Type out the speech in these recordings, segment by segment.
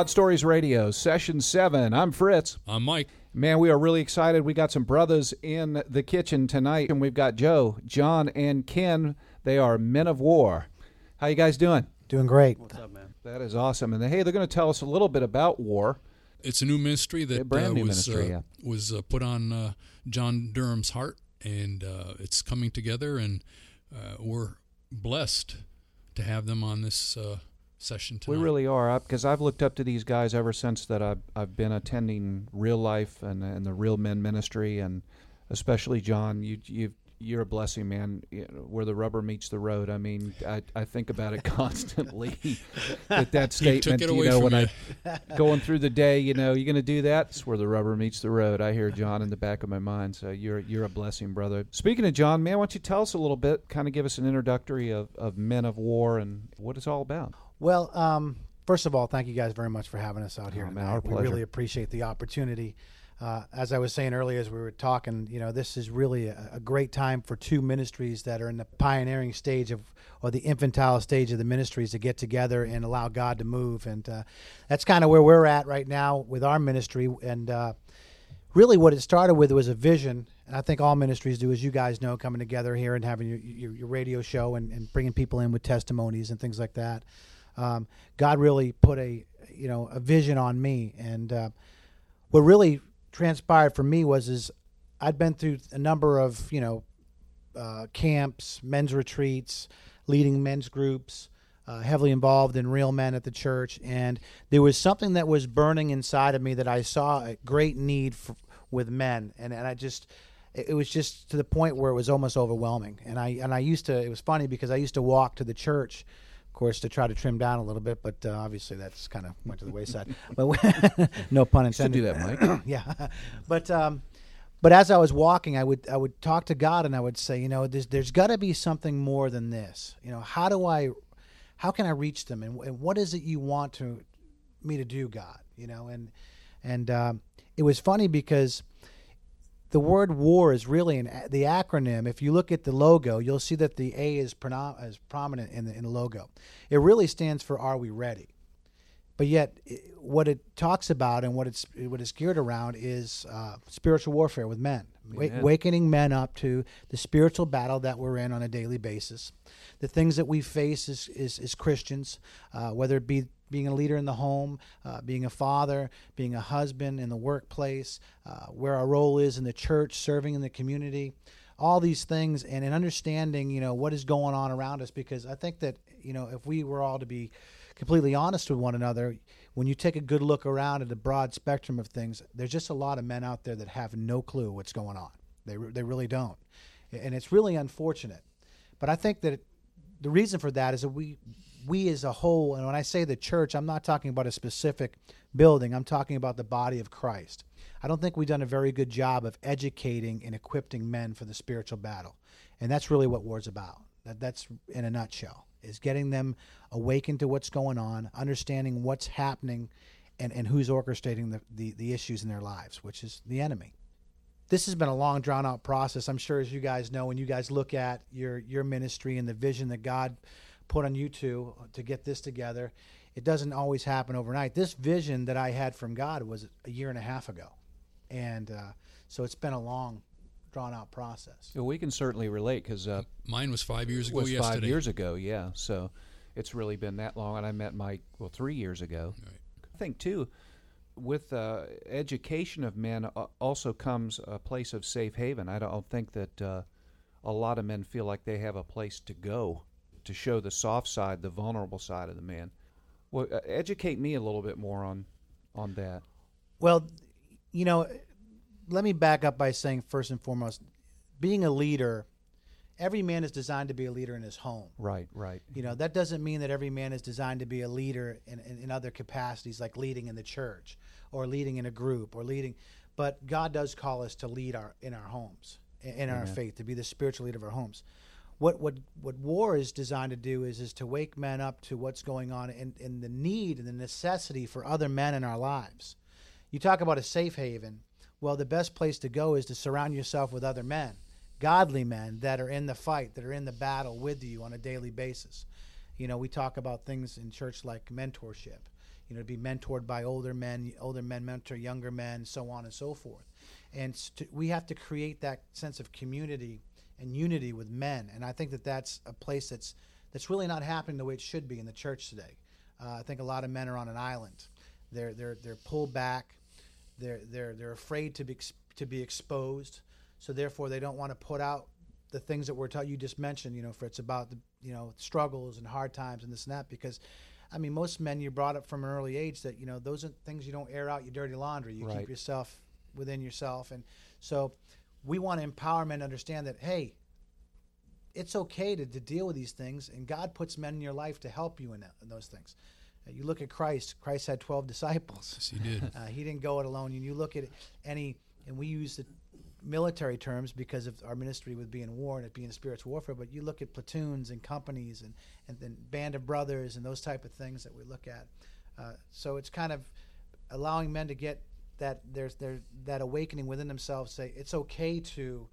God Stories Radio, Session 7. I'm Fritz. I'm Mike. Man, we are really excited. We got some brothers in the kitchen tonight, and we've got Joe, John, and Ken. They are men of war. How you guys doing? Doing great. What's up, man? That is awesome. And hey, they're going to tell us a little bit about war. It's a new ministry that brand uh, new was ministry, uh, yeah. was uh, put on uh, John Durham's heart, and uh, it's coming together, and uh, we're blessed to have them on this uh, session tonight. We really are, because I've looked up to these guys ever since that I've, I've been attending Real Life and, and the Real Men Ministry, and especially John. You you you're a blessing, man. You know, where the rubber meets the road. I mean, I, I think about it constantly. that that statement, you know, when you. I going through the day, you know, you're going to do that. It's where the rubber meets the road. I hear John in the back of my mind. So you're you're a blessing, brother. Speaking of John, man, why don't you tell us a little bit, kind of give us an introductory of, of Men of War and what it's all about. Well, um, first of all, thank you guys very much for having us out here Oh, man, we really appreciate the opportunity. Uh, as I was saying earlier, as we were talking, you know, this is really a, a great time for two ministries that are in the pioneering stage of, or the infantile stage of the ministries to get together and allow God to move. And uh, that's kind of where we're at right now with our ministry. And uh, really, what it started with was a vision. And I think all ministries do, as you guys know, coming together here and having your, your, your radio show and, and bringing people in with testimonies and things like that. Um, God really put a you know a vision on me, and uh, what really transpired for me was is I'd been through a number of you know uh, camps, men's retreats, leading men's groups, uh, heavily involved in real men at the church, and there was something that was burning inside of me that I saw a great need for, with men, and and I just it it was just to the point where it was almost overwhelming, and I and I used to it was funny because I used to walk to the church. Of course, to try to trim down a little bit, but uh, obviously that's kind of went to the wayside. But no pun intended. do that, Mike. yeah, but um, but as I was walking, I would I would talk to God and I would say, you know, there's there's got to be something more than this. You know, how do I, how can I reach them, and, and what is it you want to me to do, God? You know, and and um, it was funny because the word war is really an the acronym. If you look at the logo, you'll see that the A is, is prominent in the in the logo. It really stands for "Are we ready?" But yet, i- what it talks about and what it's what it's geared around is uh, spiritual warfare with men, Amen. wakening men up to the spiritual battle that we're in on a daily basis, the things that we face as as, as Christians, uh, whether it be being a leader in the home, uh, being a father, being a husband in the workplace, uh, where our role is in the church, serving in the community, all these things, and in understanding, you know, what is going on around us. Because I think that you know, if we were all to be completely honest with one another, when you take a good look around at the broad spectrum of things, there's just a lot of men out there that have no clue what's going on. They re- they really don't, and it's really unfortunate. But I think that the reason for that is that we we as a whole and when i say the church i'm not talking about a specific building. I'm talking about the body of christ. I don't think we've done a very good job of educating and equipping men for the spiritual battle. And that's really what war's about. That, that's in a nutshell is getting them awakened to what's going on understanding what's happening and, and who's orchestrating the, the, the issues in their lives which is the enemy. This has been a long drawn out process. I'm sure as you guys know when you guys look at your your ministry and the vision that god put on you two to get this together it doesn't always happen overnight. This vision that i had from god was a year and a half ago. And uh, so it's been a long drawn out process Well, we can certainly relate because uh, Mine was five years ago was yesterday. five years ago. Yeah, so it's really been that long. And I met Mike well three years ago. Right. I think too, with uh, education of men uh, also comes a place of safe haven. I don't think that uh, a lot of men feel like they have a place to go to show the soft side, the vulnerable side of the man. Well, uh, educate me a little bit more on on that. Well, you know, let me back up by saying first and foremost, being a leader, every man is designed to be a leader in his home. Right, right. You know, that doesn't mean that every man is designed to be a leader in, in, in other capacities, like leading in the church or leading in a group or leading. But God does call us to lead our in our homes, in, in our faith, to be the spiritual leader of our homes. What what what war is designed to do is is to wake men up to what's going on and, and the need and the necessity for other men in our lives. You talk about a safe haven. Well, the best place to go is to surround yourself with other men, godly men that are in the fight, that are in the battle with you on a daily basis. You know, we talk about things in church like mentorship. you know, to be mentored by older men, older men mentor younger men, so on and so forth. And we have to create that sense of community and unity with men. And I think that that's a place that's that's really not happening the way it should be in the church today. Uh, I think a lot of men are on an island. They're they're they're pulled back. They're they're they're afraid to be ex- to be exposed. So therefore, they don't want to put out the things that we're taught. You just mentioned, you know, for it's about the you know struggles and hard times and this and that because. I mean, most men you brought up from an early age that you know those are things you don't air out your dirty laundry. You Right. keep yourself within yourself, and so we want to empower men to understand that hey, it's okay to, to deal with these things, and God puts men in your life to help you in, that, in those things. Uh, you look at Christ. Christ had twelve disciples. Yes, he did. Uh, he didn't go it alone. And you look at any, and we use the military terms because of our ministry with being war and it being a spiritual warfare. But you look at platoons and companies and and then band of brothers and those type of things that we look at. Uh, so it's kind of allowing men to get that there's there that awakening within themselves. Say it's okay to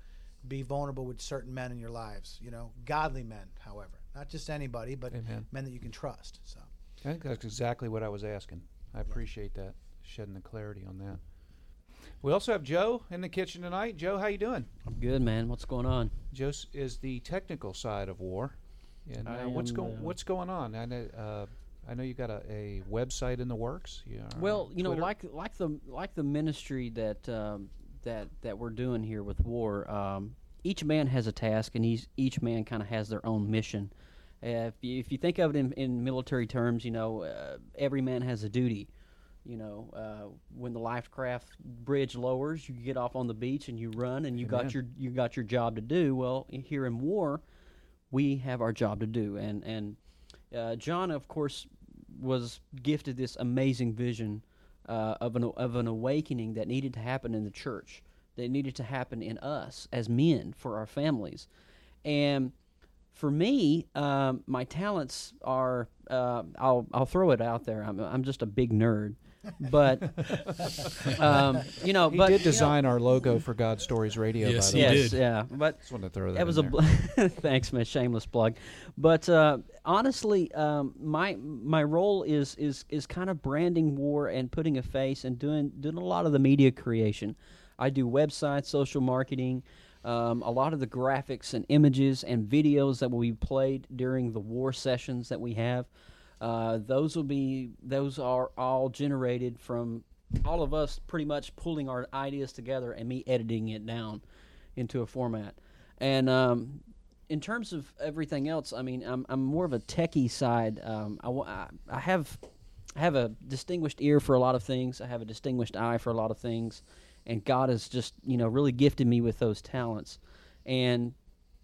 be vulnerable with certain men in your lives. You know, godly men, however, not just anybody, but Amen. men that you can trust. So. I think that's exactly what I was asking. I appreciate that shedding the clarity on that. We also have Joe in the kitchen tonight. Joe, how you doing? I'm good, man. What's going on? Joe is the technical side of war. And I uh, what's am going the- what's going on? I know uh, I know you got a, a website in the works. You Well, you know, like like the like the ministry that um, that that we're doing here with war. Um, each man has a task, and he's, each man kind of has their own mission. If, you, if you think of it in, in military terms, you know, uh, every man has a duty. You know, uh, when the life craft bridge lowers, you get off on the beach and you run, and you Amen. got your you got your job to do. Well, here in war, we have our job to do, and and uh, John, of course, was gifted this amazing vision uh, of an of an awakening that needed to happen in the church, that needed to happen in us as men for our families, and for me, um, my talents are uh, I'll I'll throw it out there. I'm I'm just a big nerd, but um, you know, he but did you know- design our logo for God Stories Radio. Yes, by the he way. yes, did. yeah, but Just wanted to throw that. that was in a there. bl- thanks, man. Shameless plug, but uh, honestly, um, my my role is is is kind of branding war and putting a face and doing doing a lot of the media creation. I do websites, social marketing, um, a lot of the graphics and images and videos that will be played during the war sessions that we have. Uh, those will be those are all generated from all of us pretty much pulling our ideas together and me editing it down into a format. And um, in terms of everything else, I mean, I'm, I'm more of a techie side. Um, I, I, have I have a distinguished ear for a lot of things. I have a distinguished eye for a lot of things, and God has just you know really gifted me with those talents. And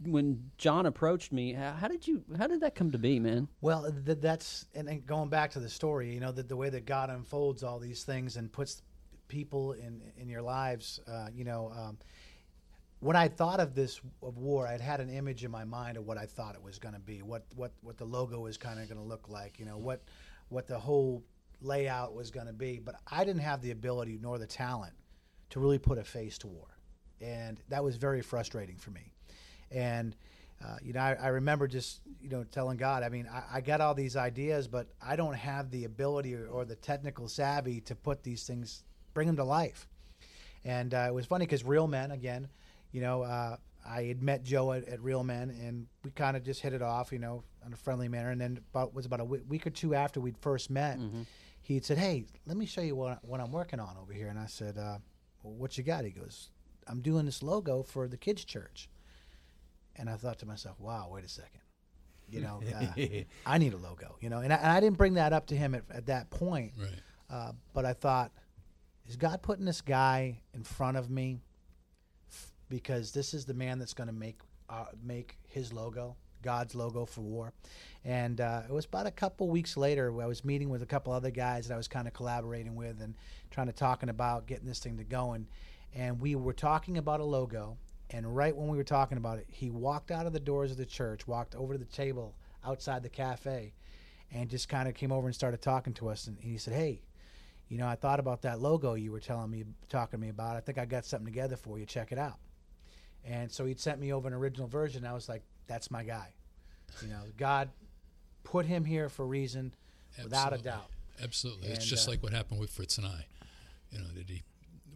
when John approached me, how, how did you how did that come to be, man? Well, th- that's and, and going back to the story, you know, that the way that God unfolds all these things and puts people in in your lives, uh, you know, um, when I thought of this of war, I'd had an image in my mind of what I thought it was going to be, what what what the logo was kind of going to look like, you know, what what the whole layout was going to be, but I didn't have the ability nor the talent to really put a face to war, and that was very frustrating for me. And uh, you know, I, I remember just you know telling God, I mean, I, I got all these ideas, but I don't have the ability or, or the technical savvy to put these things, bring them to life. And uh, it was funny because Real Men, again, you know, uh, I had met Joe at, at Real Men, and we kind of just hit it off, you know, in a friendly manner. And then about was about a week, week or two after we'd first met, he had said, "Hey, let me show you what what I'm working on over here." And I said, uh, well, "What you got?" He goes, "I'm doing this logo for the kids' church." And I thought to myself, "Wow, wait a second, you know, uh, I need a logo, you know." And I, and I didn't bring that up to him at, at that point, Right. uh, but I thought, is God putting this guy in front of me f- because this is the man that's going to make uh, make his logo, God's logo for war? And uh, it was about a couple weeks later I was meeting with a couple other guys that I was kind of collaborating with and trying to talking about getting this thing to going. And we were talking about a logo. And right when we were talking about it, he walked out of the doors of the church, walked over to the table outside the cafe, and just kind of came over and started talking to us. And he said, "Hey, you know, I thought about that logo you were telling me, talking to me about. I think I got something together for you. Check it out." And so he'd sent me over an original version. I was like, "That's my guy." You know, God put him here for a reason, without a doubt. Absolutely. it's just uh, like what happened with Fritz and I. You know, did he?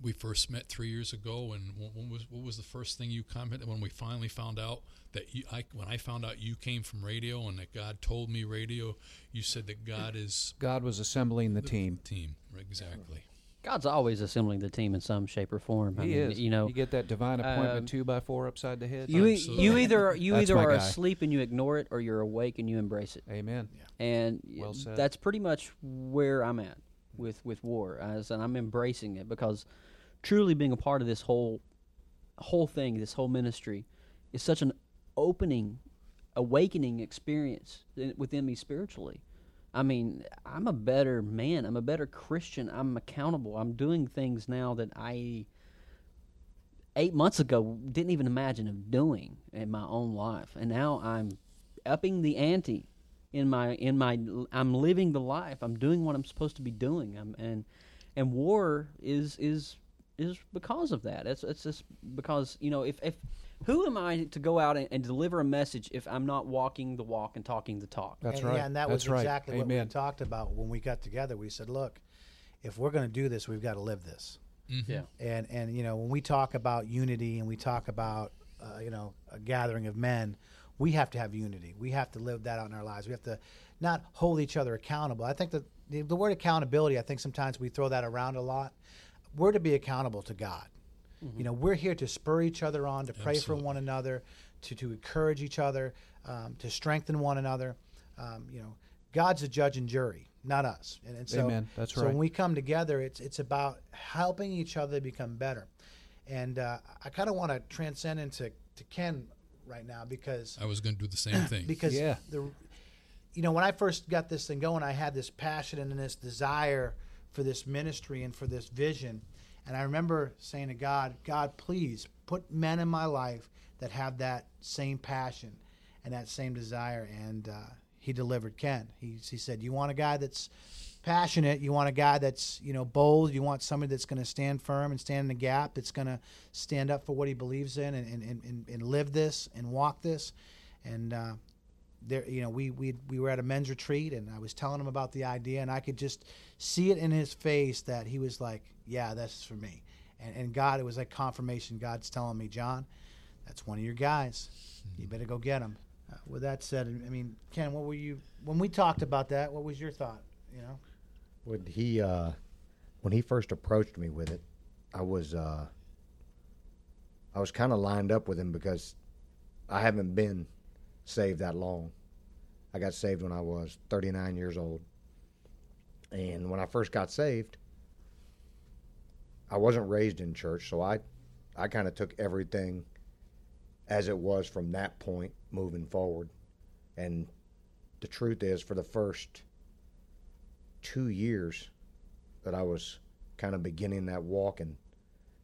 We first met three years ago, and what, what was what was the first thing you commented when we finally found out that you? I when I found out you came from radio and that God told me radio, you said that God is God was assembling the team. team. Right, exactly. God's always assembling the team in some shape or form. I He mean, is. You know, you get that divine appointment um, two by four upside the head. you Absolutely. you either you That's either are guy. asleep and you ignore it, or you're awake and you embrace it. Amen. and Well said. that's pretty much where I'm at with with war, as and I'm embracing it because truly being a part of this whole whole thing, this whole ministry, is such an opening, awakening experience within me spiritually. I mean, I'm a better man. I'm a better Christian. I'm accountable. I'm doing things now that I eight months ago didn't even imagine of doing in my own life, and now I'm upping the ante in my in my I'm living the life. I'm doing what I'm supposed to be doing. I'm, and and war is is is because of that. It's it's just because you know if if who am I to go out and, and deliver a message if I'm not walking the walk and talking the talk? That's and, right. Yeah, and that That's was right. exactly what we talked about when we got together. We said, look, if we're going to do this, we've got to live this. Yeah. And and you know when we talk about unity and we talk about uh, you know a gathering of men, we have to have unity. We have to live that out in our lives. We have to not hold each other accountable. I think that the, the word accountability. I think sometimes we throw that around a lot. We're to be accountable to God. You know, we're here to spur each other on, to pray Absolutely. for one another, to to encourage each other, um, to strengthen one another. Um, you know, God's the judge and jury, not us. And, and so, Amen. That's so right. when we come together, it's it's about helping each other become better. And uh, I kind of want to transcend into to Ken right now because I was going to do the same thing. because Yeah. the you know when I first got this thing going, I had this passion and this desire for this ministry and for this vision. And I remember saying to God, God, please put men in my life that have that same passion and that same desire. And uh, He delivered Ken. He, he said, "You want a guy that's passionate. You want a guy that's you know bold. You want somebody that's going to stand firm and stand in the gap. That's going to stand up for what he believes in and, and, and, and live this and walk this." And uh, there, you know, we, we we were at a men's retreat, and I was telling him about the idea, and I could just see it in his face that he was like, "Yeah, that's for me." And, and God, it was like confirmation. God's telling me, John, that's one of your guys. You better go get him. Uh, with that said, I mean, Ken, what were you when we talked about that? What was your thought? You know, When he uh, when he first approached me with it, I was uh, I was kind of lined up with him because I haven't been saved that long. I got saved when I was 39 years old, and when I first got saved, I wasn't raised in church, so I I kind of took everything as it was from that point moving forward. And the truth is, for the first two years that I was kind of beginning that walk and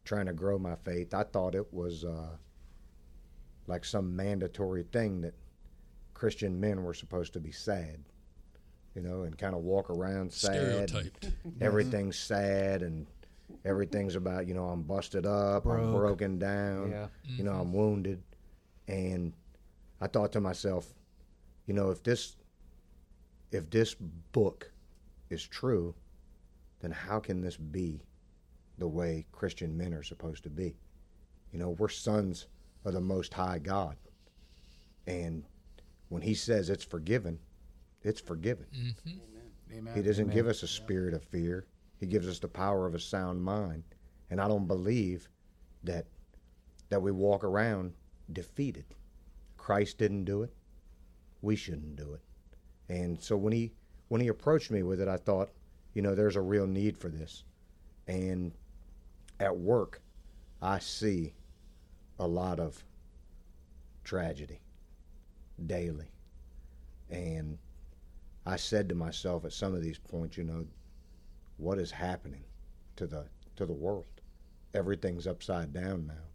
trying to grow my faith, I thought it was uh, like some mandatory thing that Christian men were supposed to be sad, you know, and kind of walk around sad. Stereotyped. Everything's sad and everything's about, you know, I'm busted up, I'm broken down, Yeah. you know, I'm mm-hmm. wounded. And I thought to myself, you know, if this if this book is true, then how can this be the way Christian men are supposed to be? You know, we're sons of the Most High God. And when He says it's forgiven, it's forgiven. Mm-hmm. Amen. He doesn't give us a spirit of fear, He gives us the power of a sound mind. And I don't believe that that we walk around defeated. Christ didn't do it. We shouldn't do it. And so when he when he approached me with it, I thought, you know, there's a real need for this. And at work, I see a lot of tragedy daily. And I said to myself at some of these points, you know, what is happening to the to the world? Everything's upside down now.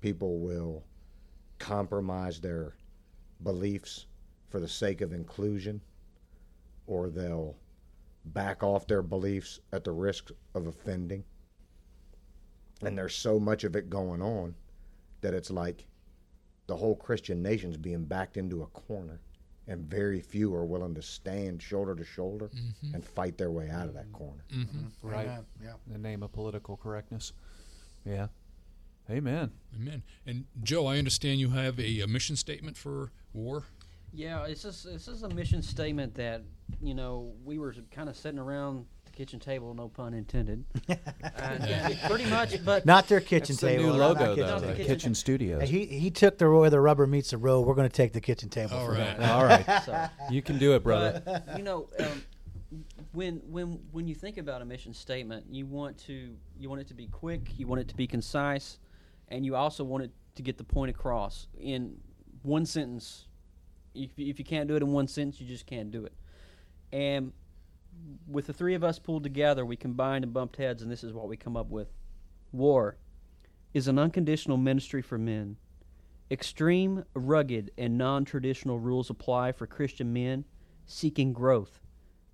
People will compromise their beliefs for the sake of inclusion, or they'll back off their beliefs at the risk of offending. And there's so much of it going on that it's like the whole Christian nation's being backed into a corner and very few are willing to stand shoulder to shoulder Mm-hmm. and fight their way out of that corner. Right. Amen. Yeah. In the name of political correctness. Yeah. Amen. Amen. And Joe, I understand you have a, a mission statement for war. Yeah, it's just this is a mission statement that you know we were kind of sitting around the kitchen table, no pun intended. and, and pretty much, but Not their kitchen table. the table. new logo, though. No, The the kitchen- Kitchen Studios. He he took the where the rubber meets the road. We're going to take the kitchen table. All for right. that. All right. so, You can do it, brother. But you know, um, when when when you think about a mission statement, you want to you want it to be quick, you want it to be concise, and you also want it to get the point across in one sentence. If if you can't do it in one sentence, you just can't do it. And with the three of us pulled together, we combined and bumped heads, and this is what we come up with: War is an unconditional ministry for men. Extreme, rugged, and non traditional rules apply for Christian men seeking growth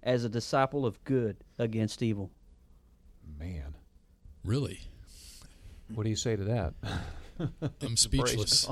as a disciple of good against evil. Man. Really? What do you say to that? I'm speechless.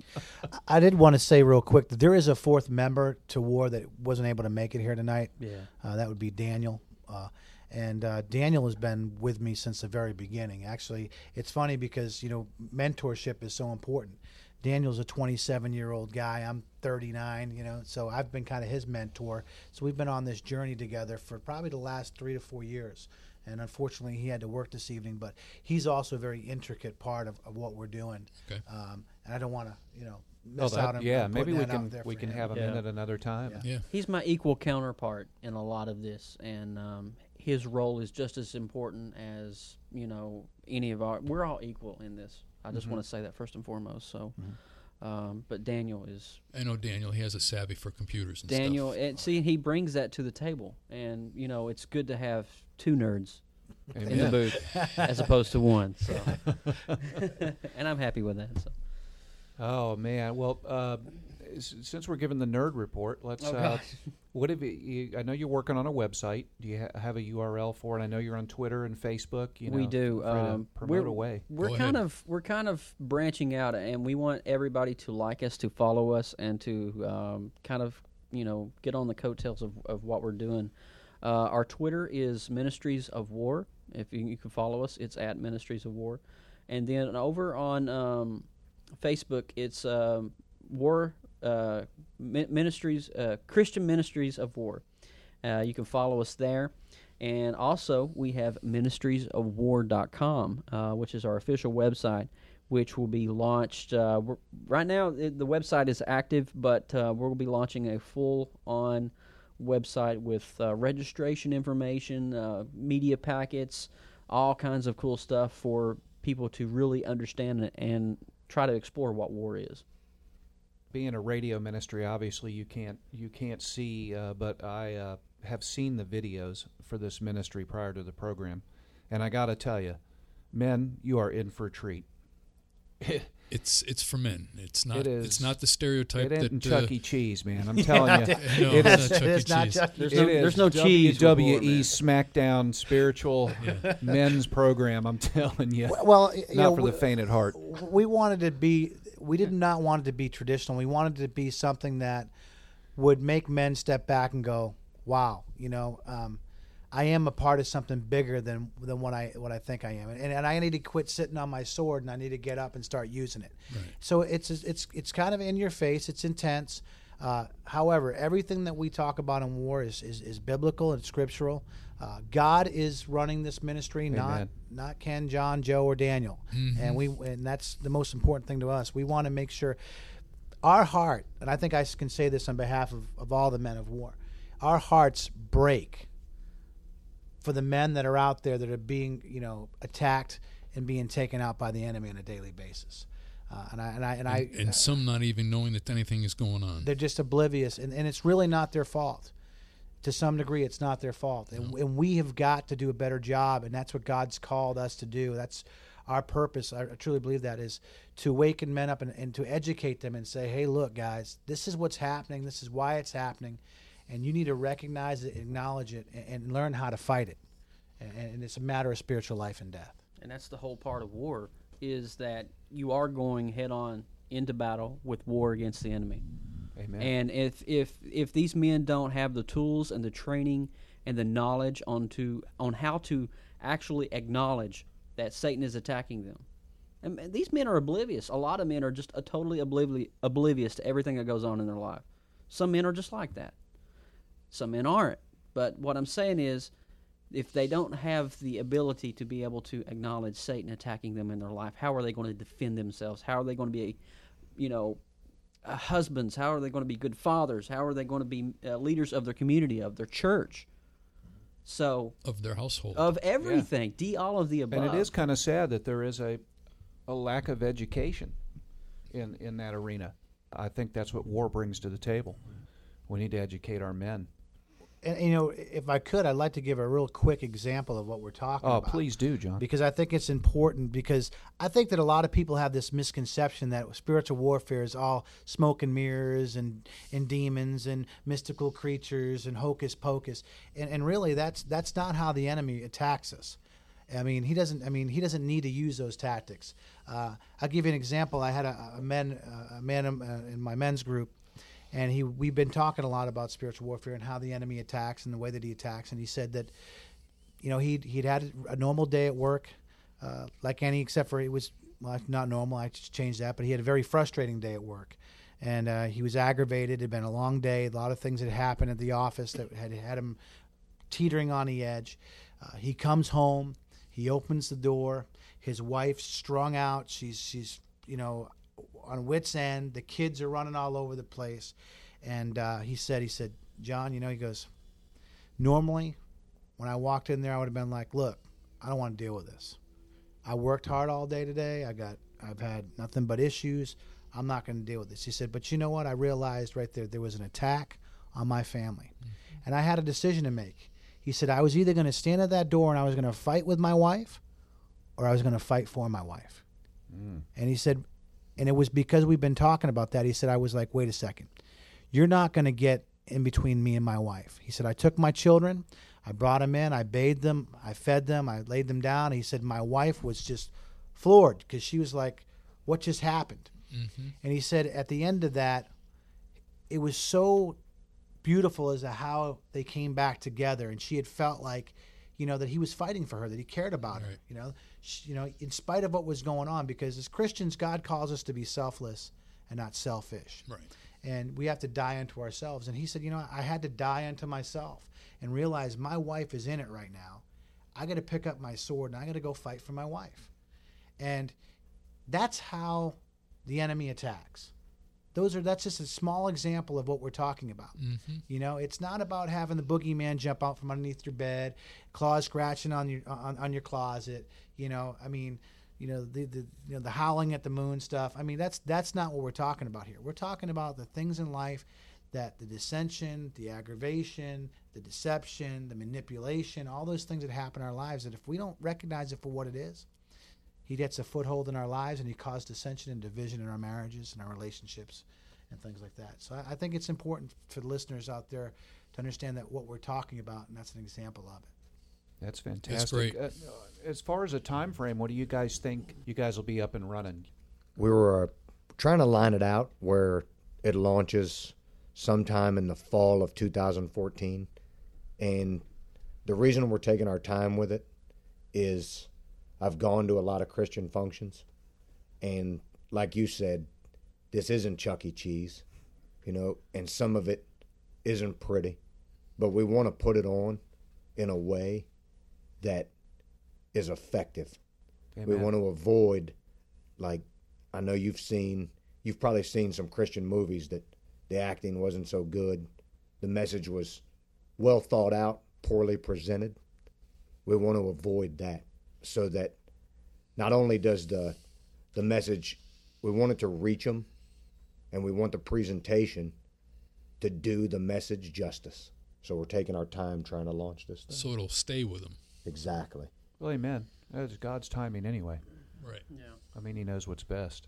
I did want to say real quick that there is a fourth member to war that wasn't able to make it here tonight. Yeah. Uh, that would be Daniel. Uh, and uh, Daniel has been with me since the very beginning. Actually, it's funny because you know mentorship is so important. Daniel's a 27 year old guy. I'm 39. You know, so I've been kind of his mentor. So we've been on this journey together for probably the last three to four years. And unfortunately, he had to work this evening. But he's also a very intricate part of, of what we're doing. Okay. Um, and I don't want to, you know, miss Oh, miss that- out on yeah, maybe putting we can we can him. have him Yeah. in at another time. Yeah. Yeah. He's my equal counterpart in a lot of this, and um, his role is just as important as you know any of our. We're all equal in this. I just want to say that first and foremost. So, um, but Daniel is I know Daniel. He has a savvy for computers and Daniel, stuff. and see, he brings that to the table, and you know it's good to have two nerds in the booth as opposed to one. So, and I'm happy with that. So. Oh man. Well, uh, s- since we're giving the nerd report, let's. Oh, uh, what have you, you? I know you're working on a website. Do you ha- have a URL for it? I know you're on Twitter and Facebook. You know, we do. feel free to Um, promote we're, away. We're Go kind ahead. of we're kind of branching out, and we want everybody to like us, to follow us, and to um, kind of you know get on the coattails of, of what we're doing. Uh, our Twitter is Ministries of War. If you, you can follow us, it's at Ministries of War, and then over on um, Facebook, it's um, War uh, Mi- Ministries uh, Christian Ministries of War. Uh, you can follow us there. And also, we have ministriesofwar.com, uh, which is our official website, which will be launched. Uh, right now, it, the website is active, but uh, we'll be launching a full on website with uh, registration information, uh, media packets, all kinds of cool stuff for people to really understand it and try to explore what war is. being a radio ministry, obviously you can't you can't see, uh, but I uh, have seen the videos for this ministry prior to the program, and I got to tell you, men, you are in for a treat. It's it's for men. It's not. It is. It's not the stereotype it ain't that. uh, Chuck E. Cheese, man. I'm telling you. no, it's not Chuck It E. not Cheese. Chuck E. There's no- there's no cheese with war, WWE. SmackDown spiritual men's program. I'm telling you, Well, y- you not know, for the faint at heart. we wanted to be we did not want it to be traditional we wanted it to be something that would make men step back and go wow you know um, i am a part of something bigger than than what i what i think i am. And, and i need to quit sitting on my sword and i need to get up and start using it. So it's it's it's kind of in your face. It's intense. Uh, however, everything that we talk about in war is, is, is biblical and scriptural. Uh, God is running this ministry, not Amen. not Ken, John, Joe, or Daniel, and we and that's the most important thing to us. We want to make sure our heart, and I think I can say this on behalf of, of all the men of war, our hearts break for the men that are out there that are being you know attacked and being taken out by the enemy on a daily basis. Uh, and I and I and I and some not even knowing that anything is going on. they're just oblivious, and, and it's really not their fault. To some degree, it's not their fault, and, and we have got to do a better job, and that's what God's called us to do. That's our purpose. I, I truly believe that is to waken men up and, and to educate them and say, "Hey, look, guys, this is what's happening. This is why it's happening, and you need to recognize it, acknowledge it, and, and learn how to fight it. And, and it's a matter of spiritual life and death." and that's the whole part of war is that you are going head on into battle with war against the enemy Amen. And if if if these men don't have the tools and the training and the knowledge on to on how to actually acknowledge that Satan is attacking them, and these men are oblivious. A lot of men are just totally oblivious to everything that goes on in their life. Some men are just like that. Some men aren't. But what I'm saying is, if they don't have the ability to be able to acknowledge Satan attacking them in their life, how are they going to defend themselves? How are they going to be, you know, uh, husbands? How are they going to be good fathers? How are they going to be uh, leaders of their community, of their church? So, of their household. of everything, D, all of the above. And it is kind of sad that there is a, a lack of education in, in that arena. I think that's what war brings to the table. We need to educate our men. And you know, if I could, I'd like to give a real quick example of what we're talking about. Oh, about. please do, John. because I think it's important because I think that a lot of people have this misconception that spiritual warfare is all smoke and mirrors and, and demons and mystical creatures and hocus pocus and, and really that's that's not how the enemy attacks us. I mean he doesn't I mean he doesn't need to use those tactics. Uh, I'll give you an example. I had a, a men a man uh, in my men's group and he we've been talking a lot about spiritual warfare and how the enemy attacks and the way that he attacks. And he said that you know he'd he'd had a normal day at work uh, like any except for it was well, not normal. I just changed that. But he had a very frustrating day at work. And uh, he was aggravated. It had been a long day. A lot of things had happened at the office that had had him teetering on the edge. Uh, he comes home. He opens the door. His wife's strung out. She's she's you know on wits end the kids are running all over the place and uh, he said he said john you know he goes normally when I walked in there, I would have been like, "Look, I don't want to deal with this. I worked hard all day today. I got, I've had nothing but issues. I'm not going to deal with this." He said, "But you know what? I realized right there there was an attack on my family, and I had a decision to make." He said, "I was either going to stand at that door and I was going to fight with my wife, or I was going to fight for my wife." And he said, and it was because we've been talking about that. He said, I was like, wait a second. You're not going to get in between me and my wife. He said, I took my children, I brought them in, I bathed them, I fed them, I laid them down. He said, my wife was just floored because she was like, what just happened? Mm-hmm. And he said, at the end of that, it was so beautiful as to how they came back together. And she had felt like, you know, that he was fighting for her, that he cared about her. You know, she, you know, in spite of what was going on, because as Christians, God calls us to be selfless and not selfish right. and we have to die unto ourselves. And he said, you know, I had to die unto myself and realize my wife is in it right now. I got to pick up my sword and I got to go fight for my wife. And that's how the enemy attacks. Those are that's just a small example of what we're talking about. Mm-hmm. You know, it's not about having the boogeyman jump out from underneath your bed, claws scratching on your on, on your closet. You know, I mean, you know the, the you know the howling at the moon stuff. I mean, that's that's not what we're talking about here. We're talking about the things in life that the dissension, the aggravation, the deception, the manipulation, all those things that happen in our lives. That if we don't recognize it for what it is, he gets a foothold in our lives and he causes dissension and division in our marriages and our relationships and things like that. So I, I think it's important for the listeners out there to understand that what we're talking about, and that's an example of it. That's fantastic. great. Uh, as far as a time frame, what do you guys think you guys will be up and running? We were uh, trying to line it out where it launches sometime in the fall of 2014. And the reason we're taking our time with it is I've gone to a lot of Christian functions. And like you said, this isn't Chuck E. Cheese, you know, and some of it isn't pretty. But we want to put it on in a way that is effective. We want to avoid, like, I know you've seen, you've probably seen some Christian movies that the acting wasn't so good, the message was well thought out, poorly presented. We want to avoid that so that not only does the the message, we want it to reach them, and we want the presentation to do the message justice. So we're taking our time trying to launch this thing. So it'll stay with them. Exactly. Well, amen. That's God's timing anyway. Right. yeah I mean, He knows what's best.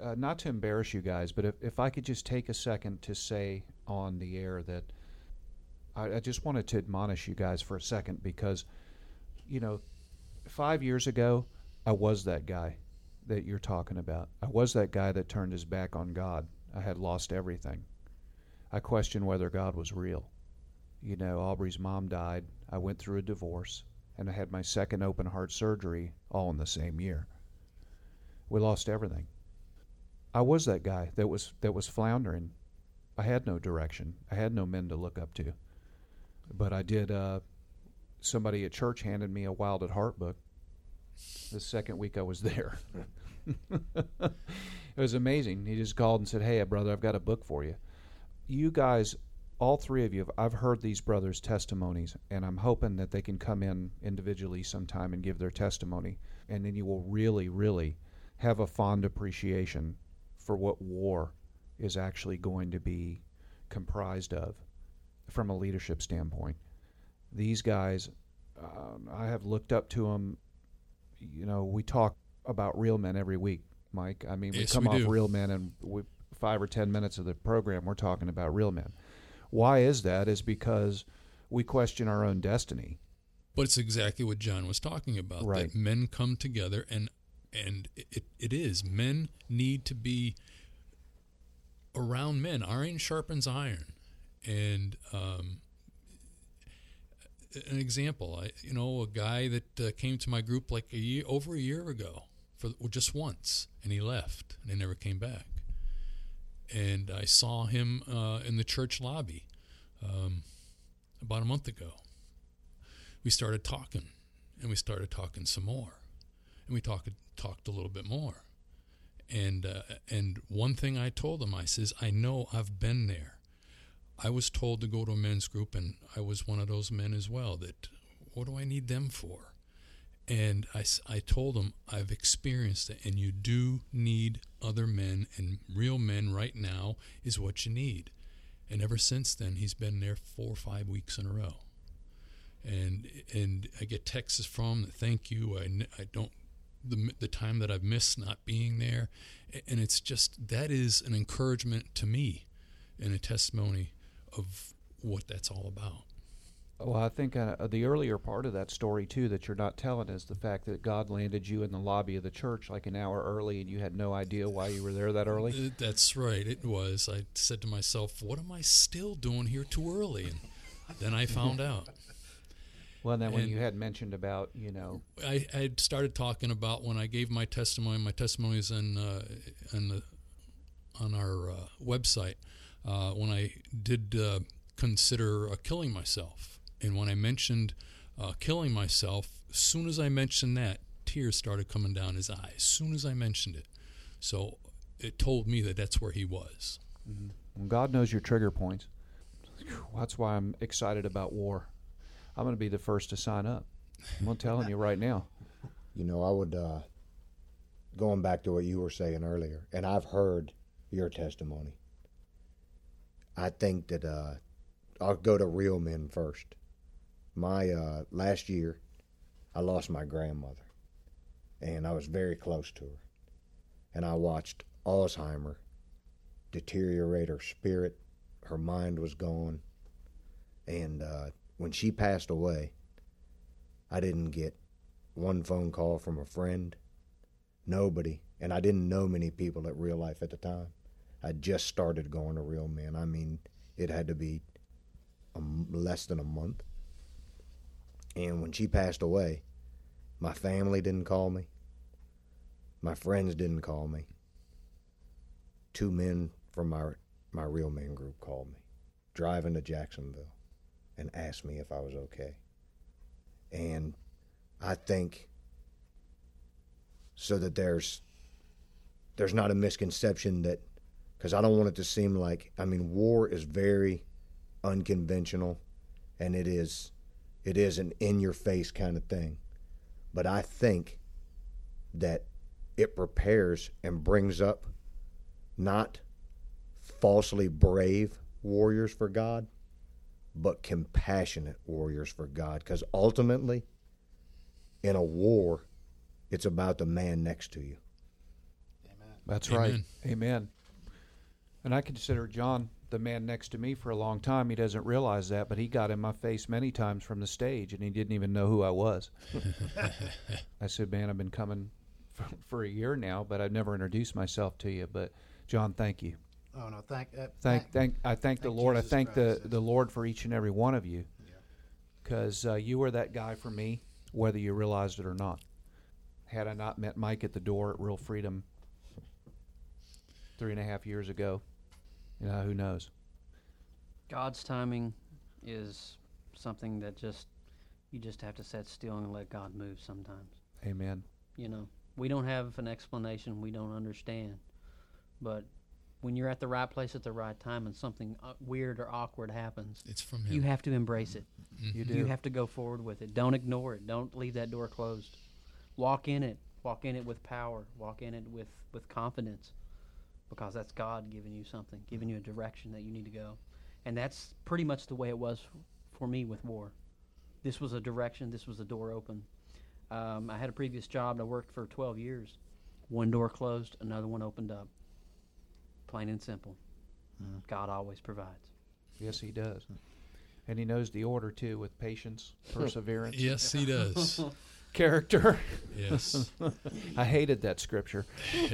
Uh, not to embarrass you guys, but if, if I could just take a second to say on the air that I, I just wanted to admonish you guys for a second because, you know, five years ago, I was that guy that you're talking about. I was that guy that turned his back on God. I had lost everything. I questioned whether God was real. You know, Aubrey's mom died. I went through a divorce, and I had my second open heart surgery all in the same year. We lost everything. I was that guy that was that was floundering. I had no direction. I had no men to look up to. But I did. Uh, somebody at church handed me a Wild at Heart book. The second week I was there, it was amazing. He just called and said, "Hey, brother, I've got a book for you." You guys, all three of you, I've heard these brothers' testimonies, and I'm hoping that they can come in individually sometime and give their testimony, and then you will really, really have a fond appreciation for what war is actually going to be comprised of from a leadership standpoint. These guys, uh, I have looked up to them. You know, we talk about real men every week, Mike. I mean, we Yes, come we off do. real men, and we, five or ten minutes of the program, we're talking about real men. Why is that? Is because we question our own destiny. But it's exactly what John was talking about. Right. That men come together and and it, it is. Men need to be around men. Iron sharpens iron. And um, an example, I you know, a guy that uh, came to my group like a year over a year ago for just once, and he left and he never came back. And I saw him uh, in the church lobby um, about a month ago. We started talking and we started talking some more and we talked talked a little bit more. And uh, and one thing I told him I says I know I've been there I was told to go to a men's group and I was one of those men as well that what do I need them for? And I, I told them, I've experienced it and you do need other men and real men right now is what you need. And ever since then he's been there four or five weeks in a row. And and I get texts from thank you. I, I don't the the time that I've missed not being there, and it's just that is an encouragement to me, and a testimony of what that's all about. Well, I think uh, the earlier part of that story too that you're not telling is the fact that God landed you in the lobby of the church like an hour early, and you had no idea why you were there that early. Uh, That's right. It was. I said to myself, "What am I still doing here too early?" And then I found out. Well, then when And- you had mentioned about you know I I had started talking about when I gave my testimony. My testimony is in uh, in the on our uh, website. Uh, when I did uh, consider uh, killing myself, and when I mentioned uh, killing myself, as soon as I mentioned that, tears started coming down his eyes. As soon as I mentioned it, so it told me that that's where he was. Well, God knows your trigger points. That's why I'm excited about war. I'm going to be the first to sign up. I'm telling you right now. You know, I would, uh, going back to what you were saying earlier, and I've heard your testimony. I think that uh, I'll go to real men first. My uh, last year, I lost my grandmother, and I was very close to her. And I watched Alzheimer deteriorate her spirit. Her mind was gone. And uh, when she passed away, I didn't get one phone call from a friend, nobody, and I didn't know many people at real life at the time. I just started going to real men. I mean, it had to be a less than a month. And when she passed away, my family didn't call me. My friends didn't call me. Two men from my my real men group called me, driving to Jacksonville, and asked me if I was okay. And I think so that there's there's not a misconception that because I don't want it to seem like I mean war is very unconventional and it is it is an in your face kind of thing but I think that it prepares and brings up not falsely brave warriors for God but compassionate warriors for God because ultimately in a war it's about the man next to you That's Amen. right. Amen. And I consider John the man next to me for a long time. He doesn't realize that, but he got in my face many times from the stage, and he didn't even know who I was. I said, "Man, I've been coming for, for a year now, but I've never introduced myself to you." But John, thank you. Oh no, thank uh, Thank, thank, I thank the Thank Lord. I thank the, Christ. the Lord for each and every one of you, because uh, you were that guy for me, whether you realized it or not. Had I not met Mike at the door at Real Freedom three and a half years ago, you know, who knows? God's timing is something that just you just have to sit still and let God move sometimes. Amen. You know, we don't have an explanation, we don't understand. But when you're at the right place at the right time and something uh, weird or awkward happens, It's from him. you have to embrace it. You do. You have to go forward with it. Don't ignore it. Don't leave that door closed. Walk in it. Walk in it with power. Walk in it with, with confidence. Because that's God giving you something, giving you a direction that you need to go. And that's pretty much the way it was f- for me with war. This was a direction, this was a door open. Um, I had a previous job, and I worked for 12 years. One door closed, another one opened up. Plain and simple. God always provides. Yes, he does. And he knows the order too, with patience, perseverance, Yes, he does. character. yes. I hated that scripture,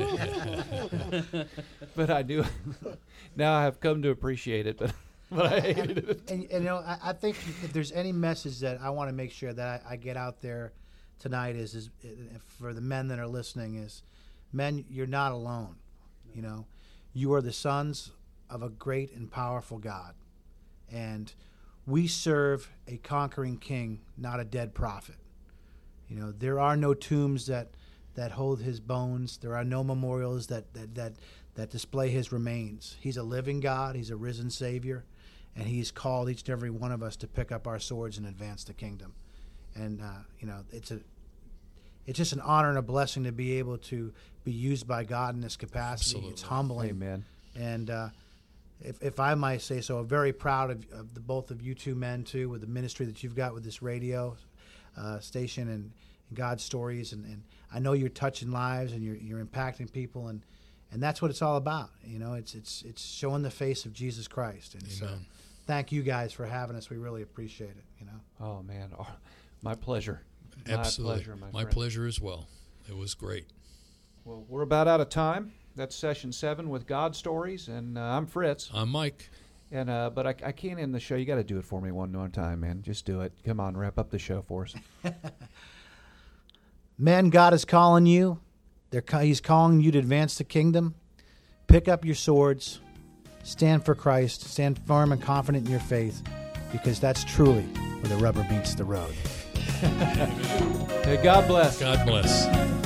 but I do. now I have come to appreciate it, but but I hated it. And, and you know, I, I think if there's any message that I want to make sure that I, I get out there tonight is, is uh, for the men that are listening is, men, you're not alone. You know, you are the sons of a great and powerful God, and we serve a conquering King, not a dead prophet. You know, there are no tombs that that hold his bones. There are no memorials that that that, that display his remains. He's a living God. He's a risen Savior, and He's called each and every one of us to pick up our swords and advance the kingdom. And uh, you know, it's a it's just an honor and a blessing to be able to be used by God in this capacity. It's humbling Amen. and uh, if, if I might say so, I'm very proud of, of the both of you two men too, with the ministry that you've got with this radio uh, station and, and God's stories, and, and I know you're touching lives and you're you're impacting people, and and that's what it's all about. You know, it's it's it's showing the face of Jesus Christ, and so thank you guys for having us. We really appreciate it. You know. Oh man, oh, my pleasure. Absolutely. My pleasure, my, My pleasure as well. It was great. Well, we're about out of time. That's session seven with God stories, and uh, I'm Fritz. I'm Mike. And uh, but I, I can't end the show. You got to do it for me one more time, man. Just do it. Come on, wrap up the show for us. man, God is calling you. They're, ca- he's calling you to advance the kingdom. Pick up your swords. Stand for Christ. Stand firm and confident in your faith because that's truly where the rubber meets the road. Hey, God bless. God bless.